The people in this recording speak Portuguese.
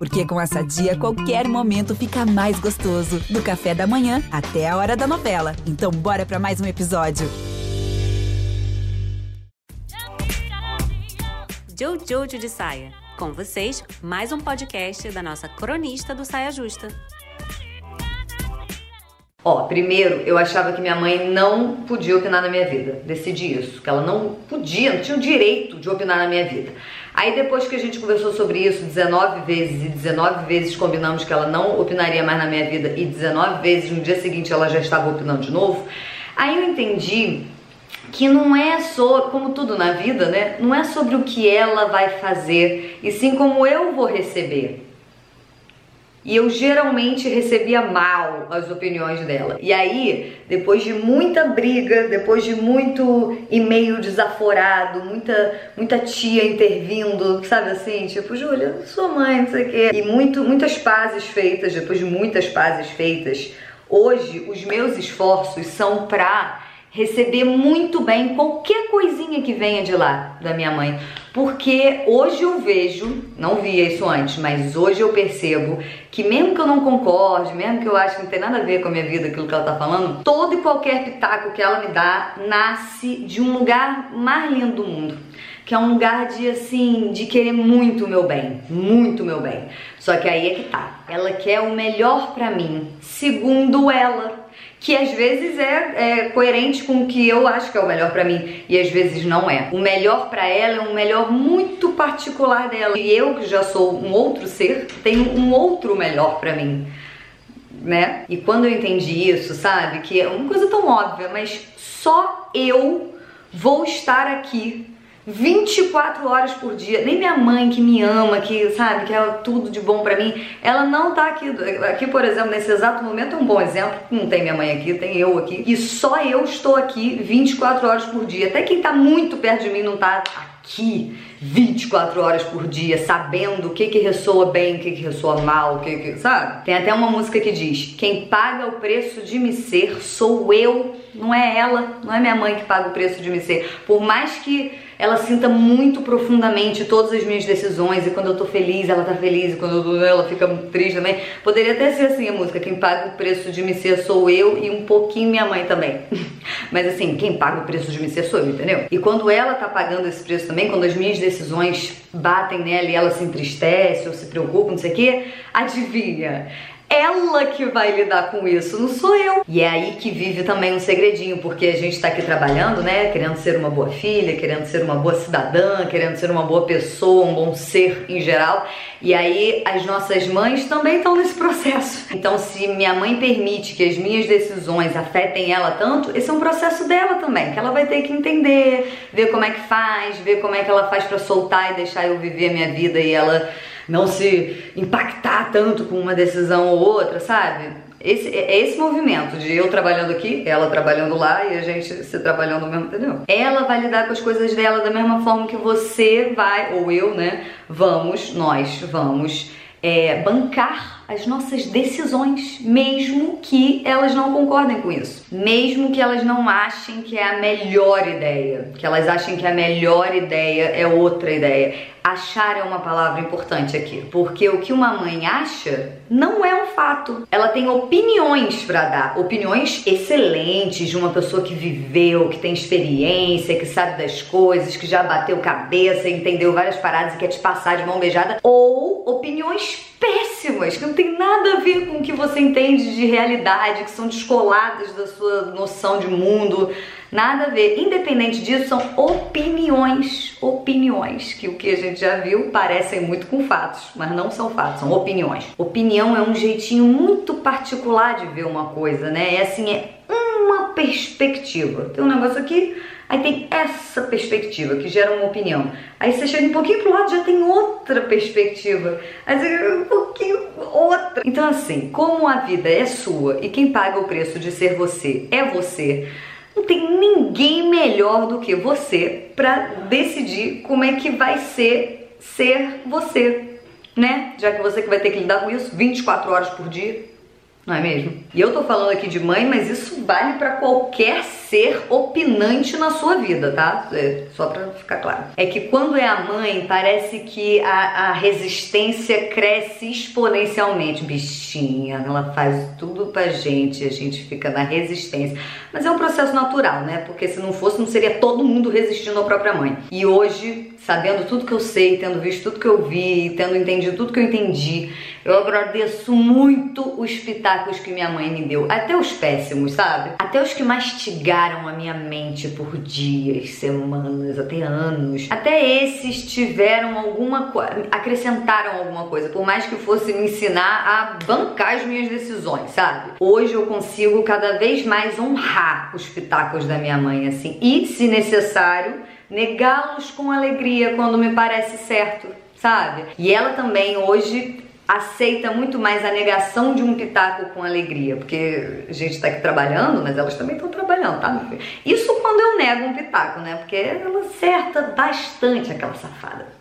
Porque com essa dia, qualquer momento fica mais gostoso. Do café da manhã até a hora da novela. Então, bora para mais um episódio. Jojo de Saia. Com vocês, mais um podcast da nossa cronista do Saia Justa. Ó, primeiro, eu achava que minha mãe não podia opinar na minha vida. Decidi isso, que ela não podia, não tinha o direito de opinar na minha vida. Aí depois que a gente conversou sobre isso 19 vezes e 19 vezes combinamos que ela não opinaria mais na minha vida e 19 vezes no dia seguinte ela já estava opinando de novo, aí eu entendi que não é sobre, como tudo na vida, né? Não é sobre o que ela vai fazer, e sim como eu vou receber. E eu geralmente recebia mal as opiniões dela. E aí, depois de muita briga, depois de muito e-mail desaforado, muita muita tia intervindo, sabe assim, tipo, Júlia, sua mãe, não sei o quê. E muito, muitas pazes feitas, depois de muitas pazes feitas, hoje os meus esforços são pra receber muito bem qualquer coisinha que venha de lá, da minha mãe. Porque hoje eu vejo, não via isso antes, mas hoje eu percebo que mesmo que eu não concorde, mesmo que eu acho que não tem nada a ver com a minha vida, aquilo que ela tá falando, todo e qualquer pitaco que ela me dá nasce de um lugar mais lindo do mundo. Que é um lugar de assim, de querer muito o meu bem, muito o meu bem. Só que aí é que tá. Ela quer o melhor para mim, segundo ela que às vezes é, é, coerente com o que eu acho que é o melhor para mim e às vezes não é. O melhor para ela é um melhor muito particular dela. E eu que já sou um outro ser, tenho um outro melhor para mim. Né? E quando eu entendi isso, sabe, que é uma coisa tão óbvia, mas só eu vou estar aqui 24 horas por dia. Nem minha mãe que me ama, que sabe, que é tudo de bom para mim, ela não tá aqui. Aqui, por exemplo, nesse exato momento é um bom exemplo. Não tem minha mãe aqui, tem eu aqui. E só eu estou aqui 24 horas por dia. Até quem tá muito perto de mim não tá aqui 24 horas por dia, sabendo o que que ressoa bem, o que que ressoa mal, o que que, sabe? Tem até uma música que diz: "Quem paga o preço de me ser sou eu, não é ela, não é minha mãe que paga o preço de me ser". Por mais que ela sinta muito profundamente todas as minhas decisões e quando eu tô feliz, ela tá feliz e quando eu tô, ela fica triste também. Poderia até ser assim a música, quem paga o preço de me ser sou eu e um pouquinho minha mãe também. Mas assim, quem paga o preço de me ser sou eu, entendeu? E quando ela tá pagando esse preço também, quando as minhas decisões batem nela e ela se entristece ou se preocupa, não sei o quê, adivinha? Ela que vai lidar com isso, não sou eu. E é aí que vive também um segredinho, porque a gente tá aqui trabalhando, né? Querendo ser uma boa filha, querendo ser uma boa cidadã, querendo ser uma boa pessoa, um bom ser em geral. E aí as nossas mães também estão nesse processo. Então, se minha mãe permite que as minhas decisões afetem ela tanto, esse é um processo dela também, que ela vai ter que entender, ver como é que faz, ver como é que ela faz para soltar e deixar eu viver a minha vida e ela não se impactar tanto com uma decisão ou outra, sabe? Esse, é, é esse movimento de eu trabalhando aqui, ela trabalhando lá e a gente se trabalhando mesmo, entendeu? Ela vai lidar com as coisas dela da mesma forma que você vai, ou eu, né? Vamos, nós vamos é, bancar as nossas decisões, mesmo que elas não concordem com isso, mesmo que elas não achem que é a melhor ideia, que elas achem que a melhor ideia é outra ideia. Achar é uma palavra importante aqui, porque o que uma mãe acha não é um fato. Ela tem opiniões para dar, opiniões excelentes de uma pessoa que viveu, que tem experiência, que sabe das coisas, que já bateu cabeça, entendeu várias paradas e quer te passar de mão beijada, ou opiniões péssimas, que não tem nada a ver com o que você entende de realidade, que são descoladas da sua noção de mundo, nada a ver. Independente disso, são opiniões, opiniões, que o que a gente já viu parecem muito com fatos, mas não são fatos, são opiniões. Opinião é um jeitinho muito particular de ver uma coisa, né? É assim, é perspectiva. Tem um negócio aqui, Aí tem essa perspectiva que gera uma opinião. Aí você chega um pouquinho pro lado já tem outra perspectiva. Aí você um pouquinho outra. Então assim, como a vida é sua e quem paga o preço de ser você é você, não tem ninguém melhor do que você para decidir como é que vai ser ser você, né? Já que você que vai ter que lidar com isso 24 horas por dia, não é mesmo? E eu tô falando aqui de mãe, mas isso vale para qualquer ser opinante na sua vida, tá? É, só pra ficar claro. É que quando é a mãe, parece que a, a resistência cresce exponencialmente. Bichinha, ela faz tudo pra gente, a gente fica na resistência. Mas é um processo natural, né? Porque se não fosse, não seria todo mundo resistindo à própria mãe. E hoje, sabendo tudo que eu sei, tendo visto tudo que eu vi, tendo entendido tudo que eu entendi, eu agradeço muito os pitacos que minha mãe me deu. Até os péssimos, sabe? Até os que mastigaram a minha mente por dias, semanas, até anos. Até esses tiveram alguma coisa, acrescentaram alguma coisa, por mais que fosse me ensinar a bancar as minhas decisões, sabe? Hoje eu consigo cada vez mais honrar os pitacos da minha mãe, assim, e se necessário, negá-los com alegria quando me parece certo, sabe? E ela também hoje aceita muito mais a negação de um pitaco com alegria, porque a gente tá aqui trabalhando, mas elas também estão trabalhando, tá? Isso quando eu nego um pitaco, né? Porque ela acerta bastante aquela safada.